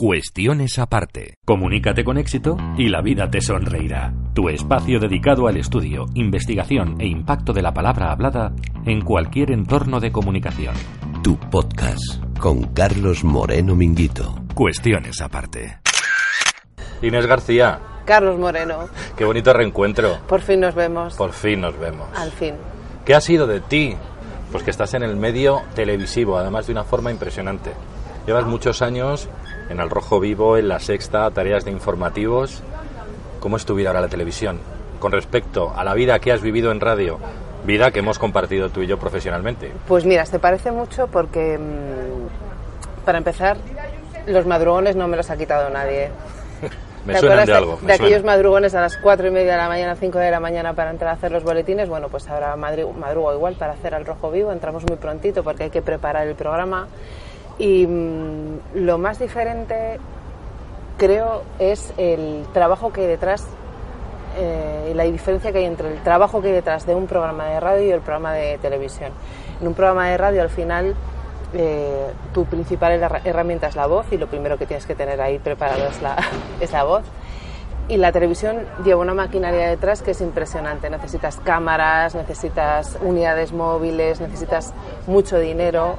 Cuestiones aparte. Comunícate con éxito y la vida te sonreirá. Tu espacio dedicado al estudio, investigación e impacto de la palabra hablada en cualquier entorno de comunicación. Tu podcast con Carlos Moreno Minguito. Cuestiones aparte. Inés García, Carlos Moreno, qué bonito reencuentro. por fin nos vemos. Por fin nos vemos. Al fin. ¿Qué ha sido de ti? Pues que estás en el medio televisivo, además de una forma impresionante. Llevas muchos años en El Rojo Vivo, en La Sexta, tareas de informativos. ¿Cómo es tu vida ahora la televisión? Con respecto a la vida que has vivido en radio, vida que hemos compartido tú y yo profesionalmente. Pues mira, te parece mucho porque, mm, para empezar, los madrugones no me los ha quitado nadie. Me ¿Te suenan de algo. de aquellos madrugones a las 4 y media de la mañana, 5 de la mañana para entrar a hacer los boletines? Bueno, pues ahora madru- madrugo igual para hacer al rojo vivo. Entramos muy prontito porque hay que preparar el programa. Y mm, lo más diferente, creo, es el trabajo que hay detrás eh, la diferencia que hay entre el trabajo que hay detrás de un programa de radio y el programa de televisión. En un programa de radio, al final, eh, tu principal herra- herramienta es la voz y lo primero que tienes que tener ahí preparado es la, es la voz. Y la televisión lleva una maquinaria detrás que es impresionante. Necesitas cámaras, necesitas unidades móviles, necesitas mucho dinero,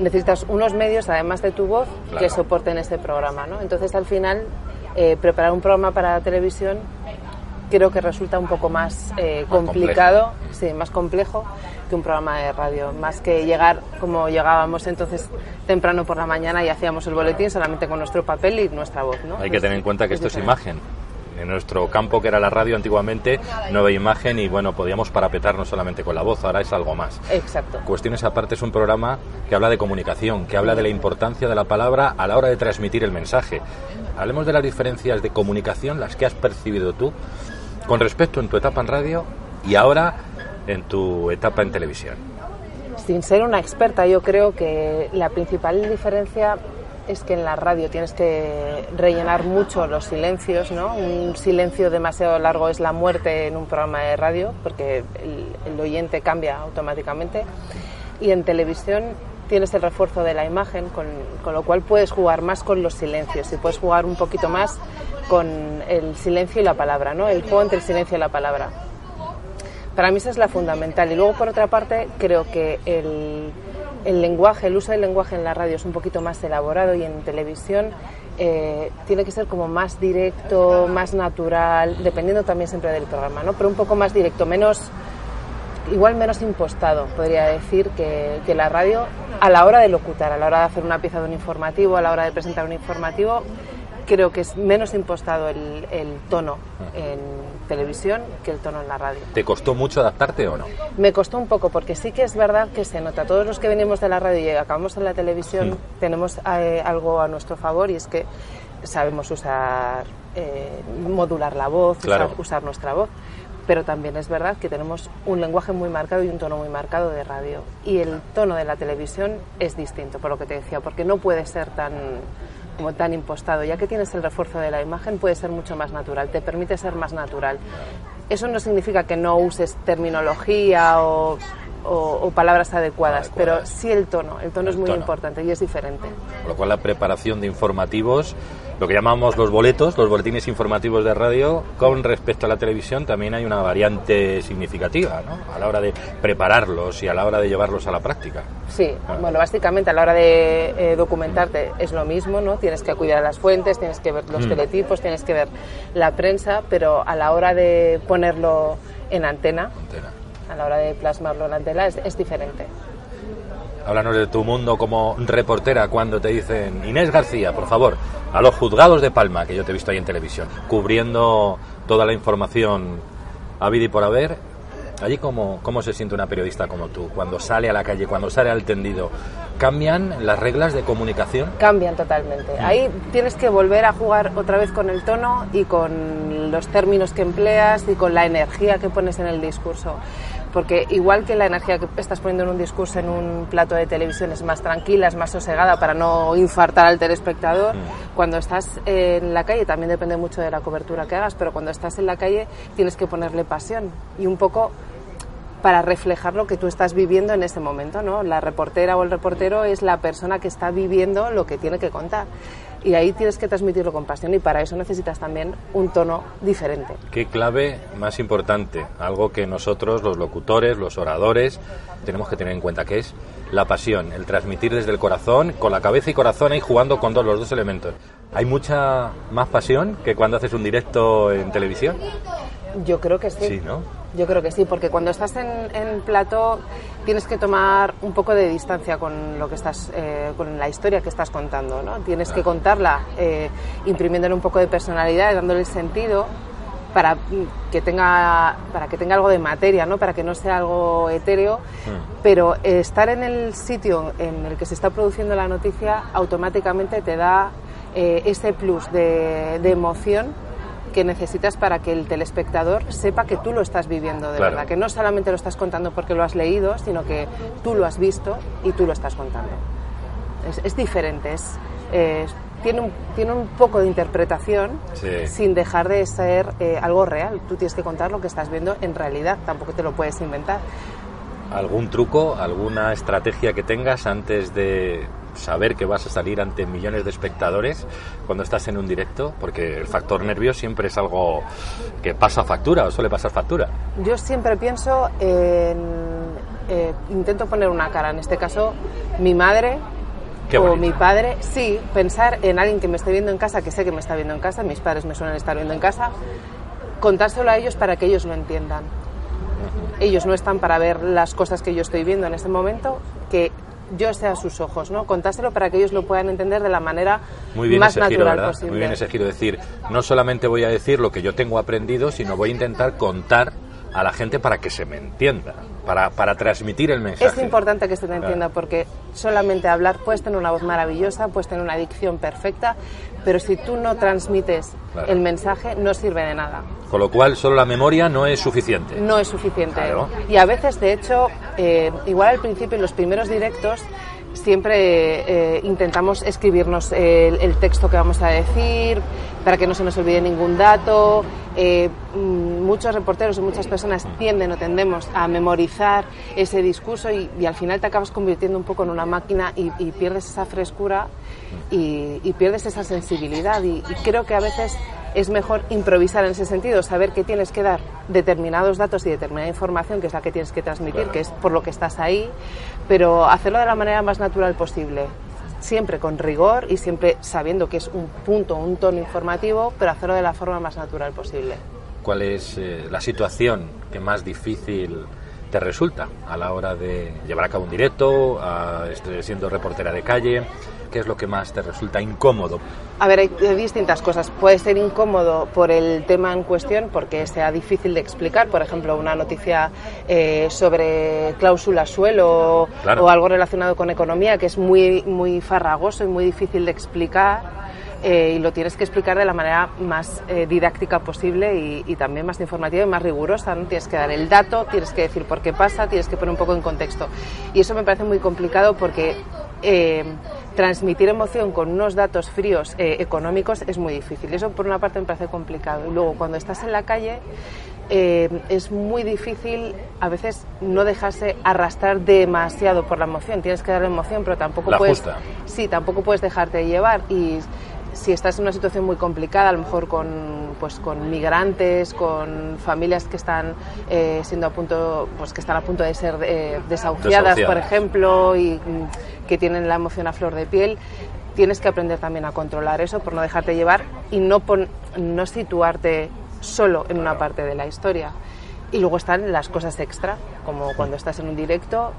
necesitas unos medios, además de tu voz, que soporten este programa. ¿no? Entonces, al final, eh, preparar un programa para la televisión creo que resulta un poco más, eh, Más complicado, sí, más complejo que un programa de radio. Más que llegar como llegábamos entonces temprano por la mañana y hacíamos el boletín solamente con nuestro papel y nuestra voz. ¿no? Hay que tener en cuenta que esto es imagen. En nuestro campo, que era la radio antiguamente, no había imagen y bueno, podíamos parapetarnos solamente con la voz, ahora es algo más. Exacto. Cuestiones aparte es un programa que habla de comunicación, que habla de la importancia de la palabra a la hora de transmitir el mensaje. Hablemos de las diferencias de comunicación, las que has percibido tú, con respecto en tu etapa en radio y ahora en tu etapa en televisión. Sin ser una experta, yo creo que la principal diferencia es que en la radio tienes que rellenar mucho los silencios, ¿no? Un silencio demasiado largo es la muerte en un programa de radio, porque el, el oyente cambia automáticamente. Y en televisión tienes el refuerzo de la imagen, con, con lo cual puedes jugar más con los silencios y puedes jugar un poquito más con el silencio y la palabra, ¿no? El juego entre el silencio y la palabra. Para mí esa es la fundamental. Y luego, por otra parte, creo que el, el lenguaje, el uso del lenguaje en la radio es un poquito más elaborado y en televisión eh, tiene que ser como más directo, más natural, dependiendo también siempre del programa, ¿no? Pero un poco más directo, menos, igual menos impostado, podría decir, que, que la radio a la hora de locutar, a la hora de hacer una pieza de un informativo, a la hora de presentar un informativo, creo que es menos impostado el, el tono en televisión que el tono en la radio. ¿Te costó mucho adaptarte o no? Me costó un poco porque sí que es verdad que se nota. Todos los que venimos de la radio y acabamos en la televisión tenemos eh, algo a nuestro favor y es que sabemos usar, eh, modular la voz, Claro. usar, usar nuestra voz. Pero también es verdad que tenemos un lenguaje muy marcado y un tono muy marcado de radio. Y el tono de la televisión es distinto, por lo que te decía, porque no puede ser tan como tan impostado, ya que tienes el refuerzo de la imagen, puede ser mucho más natural, te permite ser más natural. Eso no significa que no uses terminología o, o- o palabras adecuadas, Adecuadas. pero sí el tono. El tono El es muy tono. importante y es diferente. Con lo cual la preparación de informativos, lo que llamamos los boletos, los boletines informativos de radio, con respecto a la televisión también hay una variante significativa, ¿no? A la hora de prepararlos y a la hora de llevarlos a la práctica. Sí, Ah. bueno, básicamente a la hora de eh, documentarte es lo mismo, ¿no? Tienes que a las fuentes, tienes que ver los Mm. teletipos, tienes que ver la prensa, pero a la hora de ponerlo en antena, Antena. a la hora de plasmarlo en antena es, es diferente. Háblanos de tu mundo como reportera cuando te dicen Inés García, por favor, a los juzgados de Palma, que yo te he visto ahí en televisión, cubriendo toda la información a vida y por haber. Allí, ¿cómo, ¿cómo se siente una periodista como tú cuando sale a la calle, cuando sale al tendido? ¿Cambian las reglas de comunicación? Cambian totalmente. Ahí tienes que volver a jugar otra vez con el tono y con los términos que empleas y con la energía que pones en el discurso. Porque igual que la energía que estás poniendo en un discurso en un plato de televisión es más tranquila, es más sosegada para no infartar al telespectador, cuando estás en la calle, también depende mucho de la cobertura que hagas, pero cuando estás en la calle tienes que ponerle pasión y un poco para reflejar lo que tú estás viviendo en ese momento, ¿no? La reportera o el reportero es la persona que está viviendo lo que tiene que contar. Y ahí tienes que transmitirlo con pasión y para eso necesitas también un tono diferente. ¿Qué clave más importante? Algo que nosotros, los locutores, los oradores, tenemos que tener en cuenta, que es la pasión, el transmitir desde el corazón, con la cabeza y corazón ahí jugando con todos los dos elementos. ¿Hay mucha más pasión que cuando haces un directo en televisión? Yo creo que sí. Sí, ¿no? Yo creo que sí, porque cuando estás en, en plató tienes que tomar un poco de distancia con lo que estás, eh, con la historia que estás contando, ¿no? Tienes que contarla eh, imprimiéndole un poco de personalidad, dándole sentido para que tenga para que tenga algo de materia, ¿no? Para que no sea algo etéreo, Mm. pero eh, estar en el sitio en el que se está produciendo la noticia automáticamente te da eh, ese plus de, de emoción que necesitas para que el telespectador sepa que tú lo estás viviendo de Claro. verdad, que no solamente lo estás contando porque lo has leído, sino que tú lo has visto y tú lo estás contando. Es, es diferente, es, eh, tiene, un, tiene un poco de interpretación Sí. sin dejar de ser eh, algo real. Tú tienes que contar lo que estás viendo en realidad, tampoco te lo puedes inventar. ¿Algún truco, alguna estrategia que tengas antes de saber que vas a salir ante millones de espectadores cuando estás en un directo? Porque el factor nervio siempre es algo que pasa factura o suele pasar factura. Yo siempre pienso en... eh, intento poner una cara, en este caso mi madre o mi padre, sí, pensar en alguien que me esté viendo en casa, que sé que me está viendo en casa, mis padres me suelen estar viendo en casa, contárselo a ellos para que ellos lo entiendan. Ellos no están para ver las cosas que yo estoy viendo en este momento, que yo sea a sus ojos, ¿no? Contárselo para que ellos lo puedan entender de la manera Muy bien más ese natural posible. Muy bien ese giro. decir, no solamente voy a decir lo que yo tengo aprendido, sino voy a intentar contar a la gente para que se me entienda, para, para transmitir el mensaje. Es importante que se te entienda Claro. porque solamente hablar puedes tener una voz maravillosa, puedes tener una dicción perfecta, pero si tú no transmites Claro. el mensaje no sirve de nada. Con lo cual, solo la memoria no es suficiente. No es suficiente. Claro. Y a veces, de hecho, eh, igual al principio, en los primeros directos, siempre eh, intentamos escribirnos el, el texto que vamos a decir para que no se nos olvide ningún dato. Eh, mm, muchos reporteros y muchas personas tienden o tendemos a memorizar ese discurso y, y al final te acabas convirtiendo un poco en una máquina y, y pierdes esa frescura y, y pierdes esa sensibilidad. Y, y creo que a veces es mejor improvisar en ese sentido, saber que tienes que dar determinados datos y determinada información, que es la que tienes que transmitir, Claro. que es por lo que estás ahí, pero hacerlo de la manera más natural posible. Siempre con rigor y siempre sabiendo que es un punto, un tono informativo, pero hacerlo de la forma más natural posible. ¿Cuál es eh, la situación que más difícil te resulta a la hora de llevar a cabo un directo, a, este, siendo reportera de calle? ¿Qué es lo que más te resulta incómodo? A ver, hay hay distintas cosas. Puede ser incómodo por el tema en cuestión, porque sea difícil de explicar. Por ejemplo, una noticia eh, sobre cláusula suelo Claro. o algo relacionado con economía, que es muy, muy farragoso y muy difícil de explicar. Eh, y lo tienes que explicar de la manera más eh, didáctica posible y, y también más informativa y más rigurosa. ¿no? Tienes que dar el dato, tienes que decir por qué pasa, tienes que poner un poco en contexto. Y eso me parece muy complicado porque eh, transmitir emoción con unos datos fríos económicos es muy difícil. Eso por una parte me parece complicado. Y luego cuando estás en la calle es muy difícil a veces no dejarse arrastrar demasiado por la emoción. Tienes que dar emoción, pero tampoco La puedes. justa. Sí, tampoco puedes dejarte llevar y si estás en una situación muy complicada, a lo mejor con, pues, con migrantes, con familias que están eh, siendo a punto, pues que están a punto de ser eh, desahuciadas, por ejemplo, y mm, que tienen la emoción a flor de piel, tienes que aprender también a controlar eso por no dejarte llevar y no, pon- no situarte solo en una parte de la historia. Y luego están las cosas extra, como cuando estás en un directo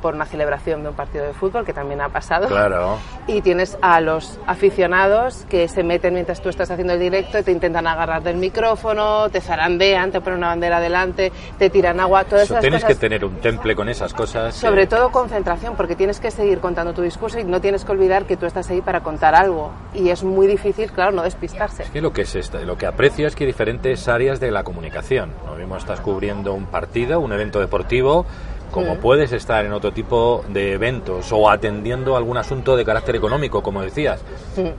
por una celebración de un partido de fútbol, que también ha pasado. Claro. Y tienes a los aficionados que se meten mientras tú estás haciendo el directo y te intentan agarrar del micrófono, te zarandean, te ponen una bandera delante, te tiran agua, todas Eso, esas tienes cosas. que tener un temple con esas cosas. Sobre todo concentración, porque tienes que seguir contando tu discurso y no tienes que olvidar que tú estás ahí para contar algo. Y es muy difícil, claro, no despistarse. Es que lo que es esta- lo que aprecio es que hay diferentes áreas de la comunicación. Lo mismo estás cubriendo un partido, un evento deportivo, como puedes estar en otro tipo de eventos o atendiendo algún asunto de carácter económico, como decías.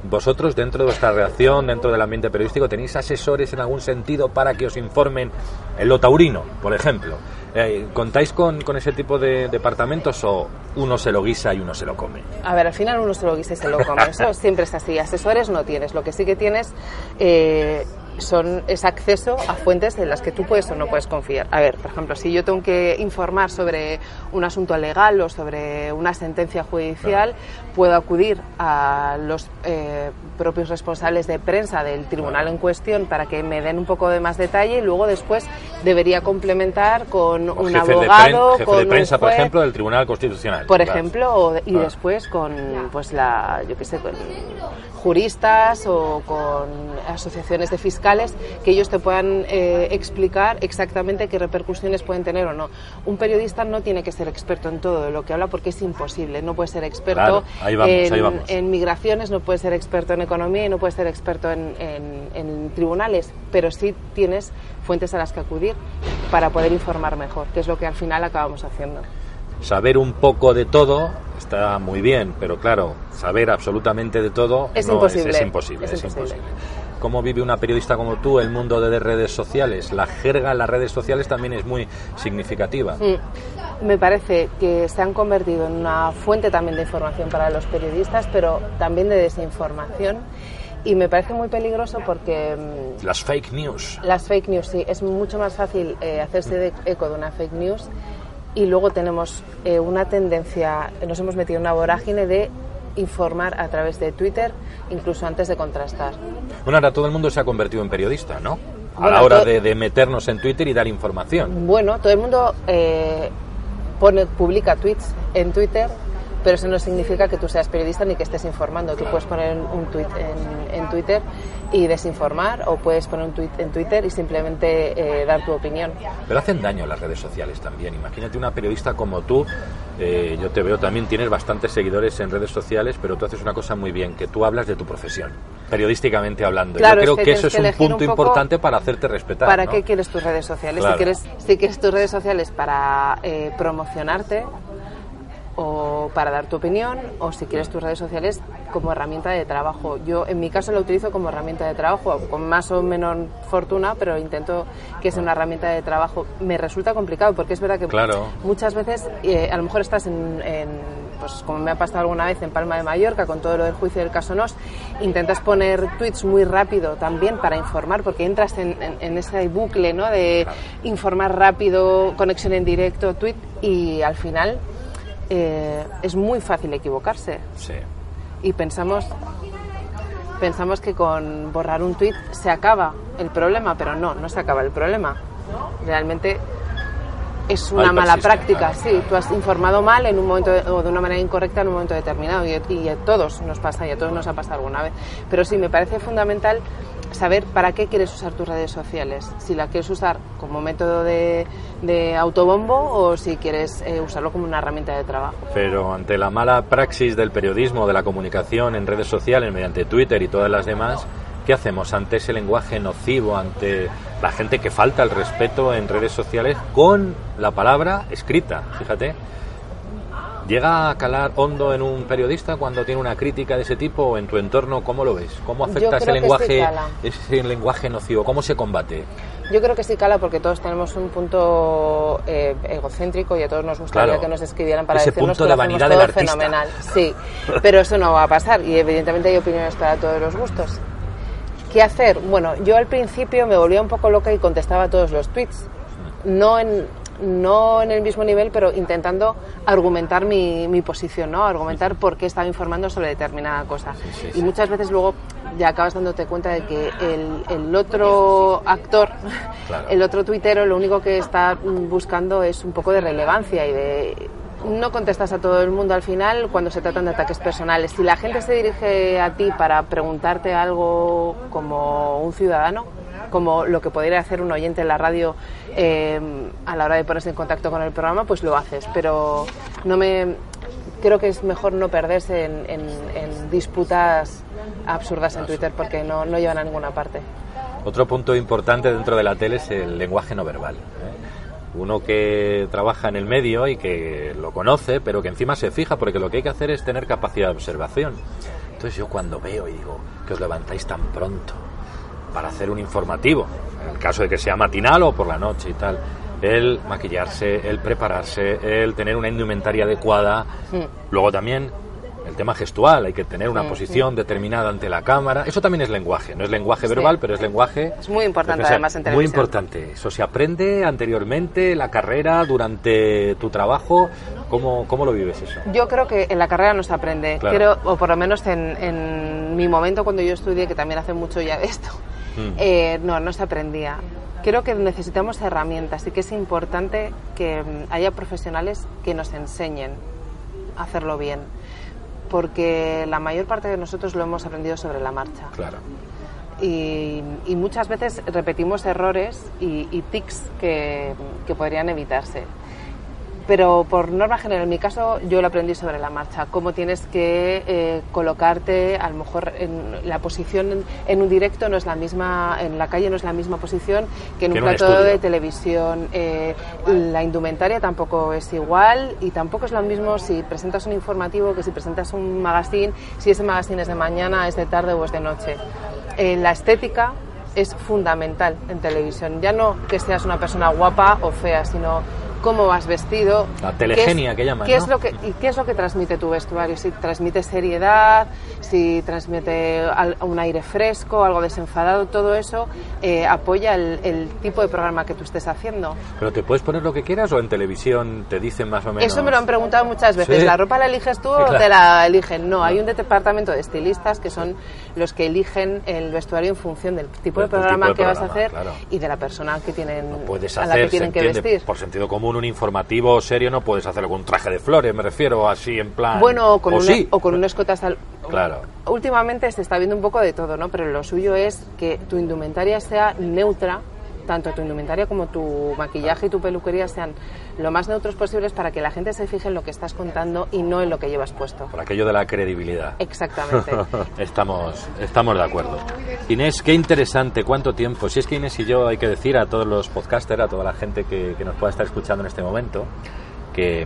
Vosotros, dentro de vuestra reacción, dentro del ambiente periodístico, ¿tenéis asesores en algún sentido para que os informen en lo taurino, por ejemplo? Eh, ¿Contáis con, con, ese tipo de departamentos o uno se lo guisa y uno se lo come? A ver, al final uno se lo guisa y se lo come. Eso siempre es así. Asesores no tienes. Lo que sí que tienes eh, son, es acceso a fuentes en las que tú puedes o no puedes confiar. A ver, por ejemplo, si yo tengo que informar sobre un asunto legal o sobre una sentencia judicial, puedo acudir a los eh, propios responsables de prensa del tribunal en cuestión para que me den un poco de más detalle y luego después debería complementar con un abogado, de con de prensa, por ejemplo, del Tribunal Constitucional. Por ejemplo, y después con, pues la, yo qué sé, con juristas o con asociaciones de fiscales que ellos te puedan eh, explicar exactamente qué repercusiones pueden tener o no. Un periodista no tiene que ser experto en todo lo que habla porque es imposible. No puede ser experto en, migraciones, no puede ser experto en economía y no puede ser experto en, en tribunales, pero sí tienes fuentes a las que acudir para poder informar mejor, que es lo que al final acabamos haciendo saber un poco de todo está muy bien, pero claro, saber absolutamente de todo es, imposible. Es, imposible, es, imposible. ¿Cómo vive una periodista como tú el mundo de redes sociales? La jerga en las redes sociales también es muy significativa. Mm. Me parece que se han convertido en una fuente también de información para los periodistas, pero también de desinformación. Y me parece muy peligroso porque... Mm, las fake news. Las fake news, sí. Es mucho más fácil eh, hacerse de eco de una fake news y luego tenemos eh, una tendencia, nos hemos metido en una vorágine de informar a través de Twitter, incluso antes de contrastar. Bueno, ahora todo el mundo se ha convertido en periodista, ¿no? A la hora de, meternos en Twitter y dar información. Bueno, todo el mundo eh, pone, publica tweets en Twitter pero eso no significa que tú seas periodista ni que estés informando. Tú puedes poner un tweet en, Twitter y desinformar o puedes poner un tweet en Twitter y simplemente eh, dar tu opinión. Pero hacen daño las redes sociales también. Imagínate una periodista como tú, eh, yo te veo también, tienes bastantes seguidores en redes sociales, pero tú haces una cosa muy bien, que tú hablas de tu profesión, periodísticamente hablando. yo creo que, eso es un punto importante para hacerte respetar. ¿Para qué quieres tus redes sociales? Si, quieres, si quieres tus redes sociales para eh, promocionarte, o para dar tu opinión o si quieres tus redes sociales como herramienta de trabajo. Yo en mi caso lo utilizo como herramienta de trabajo, con más o menos fortuna, pero intento que sea una herramienta de trabajo. Me resulta complicado porque es verdad que muchas veces eh, a lo mejor estás en, pues como me ha pasado alguna vez en Palma de Mallorca con todo lo del juicio del caso Nos, intentas poner tweets muy rápido también para informar porque entras en, en ese bucle ¿no? de informar rápido, conexión en directo, tweet y al final eh, es muy fácil equivocarse. Sí. Y pensamos, pensamos que con borrar un tuit se acaba el problema, pero no, no se acaba el problema. Realmente es una mala práctica, sí. Tú has informado mal en un momento o de una manera incorrecta en un momento determinado y, y, a todos nos pasa y a todos nos ha pasado alguna vez. Pero sí, me parece fundamental saber para qué quieres usar tus redes sociales. Si la quieres usar como método de, autobombo o si quieres eh, usarlo como una herramienta de trabajo. Pero ante la mala praxis del periodismo, de la comunicación en redes sociales, mediante Twitter y todas las demás, ¿qué hacemos ante ese lenguaje nocivo, ante la gente que falta el respeto en redes sociales con la palabra escrita? Fíjate. ¿Llega a calar hondo en un periodista cuando tiene una crítica de ese tipo o en tu entorno? ¿Cómo lo ves? ¿Cómo afecta ese lenguaje, ese lenguaje nocivo? ¿Cómo se combate? Yo creo que sí cala porque todos tenemos un punto eh, egocéntrico y a todos nos gustaría que nos escribieran para ese decirnos punto que de vanidad del artista. fenomenal. Sí, pero eso no va a pasar y evidentemente hay opiniones para todos los gustos. ¿Qué hacer? Bueno, yo al principio me volvía un poco loca y contestaba todos los tweets. No en, no en el mismo nivel, pero intentando argumentar mi, mi posición, ¿no? Argumentar por qué estaba informando sobre determinada cosa. y muchas veces luego ya acabas dándote cuenta de que el, el otro actor, el otro tuitero, lo único que está buscando es un poco de relevancia y de no contestas a todo el mundo al final cuando se tratan de ataques personales. Si la gente se dirige a ti para preguntarte algo como un ciudadano, como lo que podría hacer un oyente en la radio eh, a la hora de ponerse en contacto con el programa, pues lo haces. Pero no me creo que es mejor no perderse en, disputas absurdas en Twitter porque no, no, llevan a ninguna parte. Otro punto importante dentro de la tele es el lenguaje no verbal. ¿eh? uno que trabaja en el medio y que lo conoce, pero que encima se fija, porque lo que hay que hacer es tener capacidad de observación. Entonces yo cuando veo y digo que os levantáis tan pronto para hacer un informativo, en el caso de que sea matinal o por la noche y tal, el maquillarse, el prepararse, el tener una indumentaria adecuada, luego también el tema gestual, hay que tener una posición determinada ante la cámara. Eso también es lenguaje, no es lenguaje verbal, pero es lenguaje. Es muy importante además en televisión. Muy importante. Eso se aprende anteriormente, la carrera, durante tu trabajo. ¿Cómo, cómo lo vives eso? Yo creo que en la carrera no se aprende, Creo, o por lo menos en, en, mi momento cuando yo estudié, que también hace mucho ya de esto, mm. eh, no, no se aprendía. Creo que necesitamos herramientas y que es importante que mm, haya profesionales que nos enseñen a hacerlo bien porque la mayor parte de nosotros lo hemos aprendido sobre la marcha. Claro. Y, muchas veces repetimos errores y, tics que, que podrían evitarse pero por norma general, en mi caso, yo lo aprendí sobre la marcha, cómo tienes que eh, colocarte, a lo mejor en la posición en, un directo no es la misma, en la calle no es la misma posición que en un plato de televisión, eh, la indumentaria tampoco es igual y tampoco es lo mismo si presentas un informativo que si presentas un magazine, si ese magazine es de mañana, es de tarde o es de noche. Eh, la estética es fundamental en televisión, ya no que seas una persona guapa o fea, sino cómo vas vestido. La telegenia que llaman. ¿qué es lo que, ¿Y qué es lo que transmite tu vestuario? Si transmite seriedad, si transmite un aire fresco, algo desenfadado, todo eso eh, apoya el, tipo de programa que tú estés haciendo. ¿Pero te puedes poner lo que quieras o en televisión te dicen más o menos? Eso me lo han preguntado muchas veces. ¿La ropa la eliges tú o te la eligen? No, hay un departamento de estilistas que son los que eligen el vestuario en función del tipo de programa que vas a hacer y de la persona que tienen, a la que tienen que vestir. Por sentido común un informativo serio no puedes hacer algún traje de flores, me refiero así en plan. Bueno, o con, una, o con un escotas Claro. Últimamente se está viendo un poco de todo, ¿no? Pero lo suyo es que tu indumentaria sea neutra tanto tu indumentaria como tu maquillaje y tu peluquería sean lo más neutros posibles para que la gente se fije en lo que estás contando y no en lo que llevas puesto. Por aquello de la credibilidad. Exactamente. estamos, estamos de acuerdo. Inés, qué interesante, cuánto tiempo. Si es que Inés y yo hay que decir a todos los podcasters, a toda la gente que, que nos pueda estar escuchando en este momento, que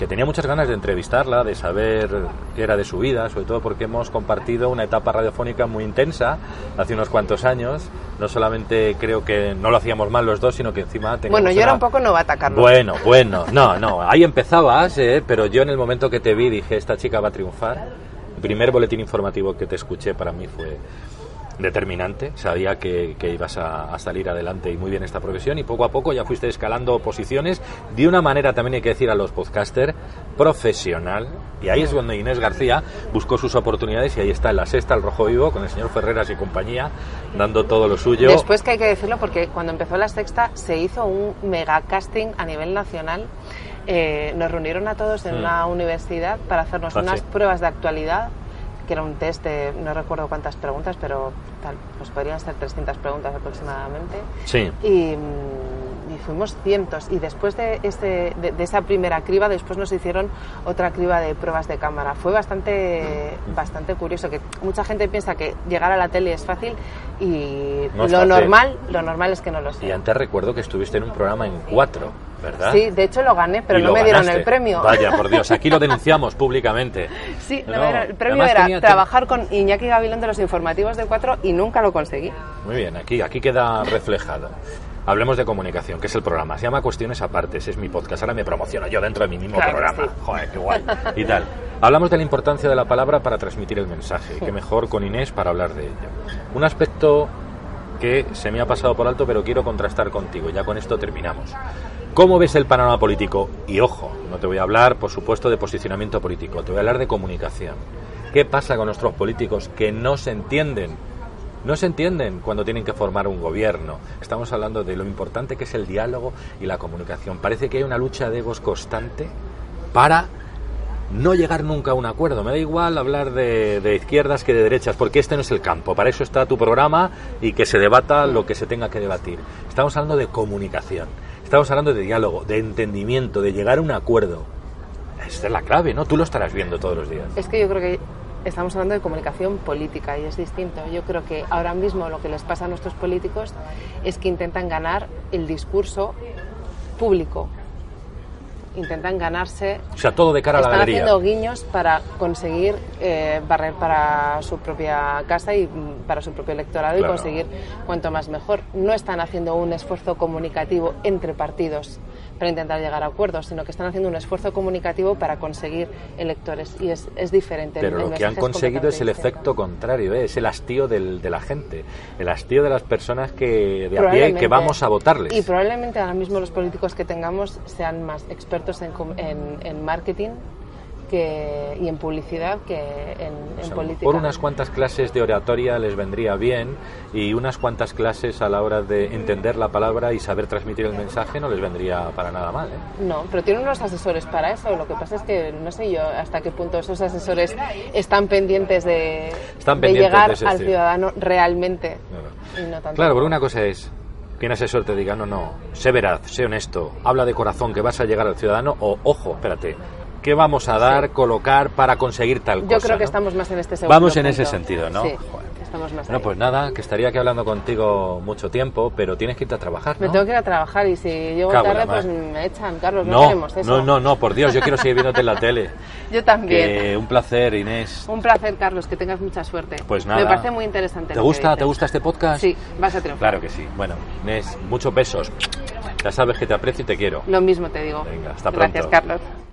que tenía muchas ganas de entrevistarla, de saber qué era de su vida, sobre todo porque hemos compartido una etapa radiofónica muy intensa hace unos cuantos años. No solamente creo que no lo hacíamos mal los dos, sino que encima Bueno, yo era un poco novata, Carlos. Bueno, bueno, no, no, ahí empezabas, eh, pero yo en el momento que te vi dije, esta chica va a triunfar. El primer boletín informativo que te escuché para mí fue determinante, sabía que, ibas a, salir adelante y muy bien esta profesión y poco a poco ya fuiste escalando posiciones. De una manera también hay que decir a los podcasters profesional. Y ahí es donde Inés García buscó sus oportunidades y ahí está en la sexta el rojo vivo con el señor Ferreras y compañía dando todo lo suyo. Después que hay que decirlo porque cuando empezó la sexta se hizo un mega casting a nivel nacional. Eh, nos reunieron a todos en mm. una universidad para hacernos ah, unas pruebas de actualidad que era un test de no recuerdo cuántas preguntas, pero tal, pues podrían ser 300 preguntas aproximadamente. Sí. Y, fuimos cientos. Y después de, este, de, esa primera criba, después nos hicieron otra criba de pruebas de cámara. Fue bastante, bastante curioso, que mucha gente piensa que llegar a la tele es fácil y lo normal, lo normal es que no lo sea. Y antes recuerdo que estuviste en un programa en cuatro ¿verdad? Sí, de hecho lo gané, pero no me dieron el premio. Vaya, por Dios, aquí lo denunciamos públicamente. Sí, el premio era trabajar con Iñaki Gavilán de los informativos de cuatro y nunca lo conseguí. Muy bien, aquí, aquí queda reflejado. Hablemos de comunicación, que es el programa. Se llama Cuestiones Apartes, es mi podcast. Ahora me promociono yo dentro de mi mismo programa. Joder, qué guay. Y tal. Hablamos de la importancia de la palabra para transmitir el mensaje. Y qué mejor con Inés para hablar de ello. Un aspecto que se me ha pasado por alto, pero quiero contrastar contigo. Ya con esto terminamos. ¿Cómo ves el panorama político? Y ojo, no te voy a hablar, por supuesto, de posicionamiento político, te voy a hablar de comunicación. ¿Qué pasa con nuestros políticos que no se entienden? No se entienden cuando tienen que formar un gobierno. Estamos hablando de lo importante que es el diálogo y la comunicación. Parece que hay una lucha de egos constante para no llegar nunca a un acuerdo. Me da igual hablar de, de, izquierdas que de derechas, porque este no es el campo. Para eso está tu programa y que se debata lo que se tenga que debatir. Estamos hablando de comunicación. Estamos hablando de diálogo, de entendimiento, de llegar a un acuerdo. Esta es la clave, ¿no? Tú lo estarás viendo todos los días. Es que yo creo que estamos hablando de comunicación política y es distinto. Yo creo que ahora mismo lo que les pasa a nuestros políticos es que intentan ganar el discurso público. Intentan ganarse O sea, todo de cara a la están galería. haciendo guiños para conseguir eh, barrer para su propia casa y mm, para su propio electorado Claro. y conseguir cuanto más mejor. No están haciendo un esfuerzo comunicativo entre partidos para intentar llegar a acuerdos, sino que están haciendo un esfuerzo comunicativo para conseguir electores y es, es diferente. el- Pero el lo que han mensaje es conseguido es el efecto contrario, ¿eh? es el hastío del- de la gente, el hastío de las personas que de a pie que vamos a votarles. Y probablemente ahora mismo los políticos que tengamos sean más expertos en, com- en, en marketing que, y en publicidad que en, O en sea, política. por unas cuantas clases de oratoria les vendría bien y unas cuantas clases a la hora de entender la palabra y saber transmitir el mensaje no les vendría para nada mal. ¿eh? No, pero tienen unos asesores para eso. Lo que pasa es que no sé yo hasta qué punto esos asesores están pendientes de, Están de pendientes llegar de al ciudadano realmente. Claro. Y no tanto Claro, porque una cosa es que un asesor te diga, no, no, sé veraz, sé honesto, habla de corazón que vas a llegar al ciudadano o, ojo, espérate, ¿qué vamos a dar, colocar para conseguir tal cosa? Yo creo que no? estamos más en este segundo Vamos en punto. ese sentido, ¿no? Sí, Joder. Estamos más Bueno, ahí. pues nada, que estaría aquí hablando contigo mucho tiempo, pero tienes que irte a trabajar, ¿no? Me tengo que ir a trabajar y si llego tarde pues me echan, Carlos, no, no, queremos eso. no, no, no, por Dios, yo quiero seguir viéndote en la tele. Yo también. Que un placer, Inés. Un placer, Carlos, que tengas mucha suerte. Pues nada. Me parece muy interesante. ¿Te gusta, ¿Te gusta este podcast? Sí, vas a triunfar. Claro que sí. Bueno, Inés, muchos besos. Ya sabes que te aprecio y te quiero. Lo mismo te digo. Venga, hasta Gracias, pronto. Carlos.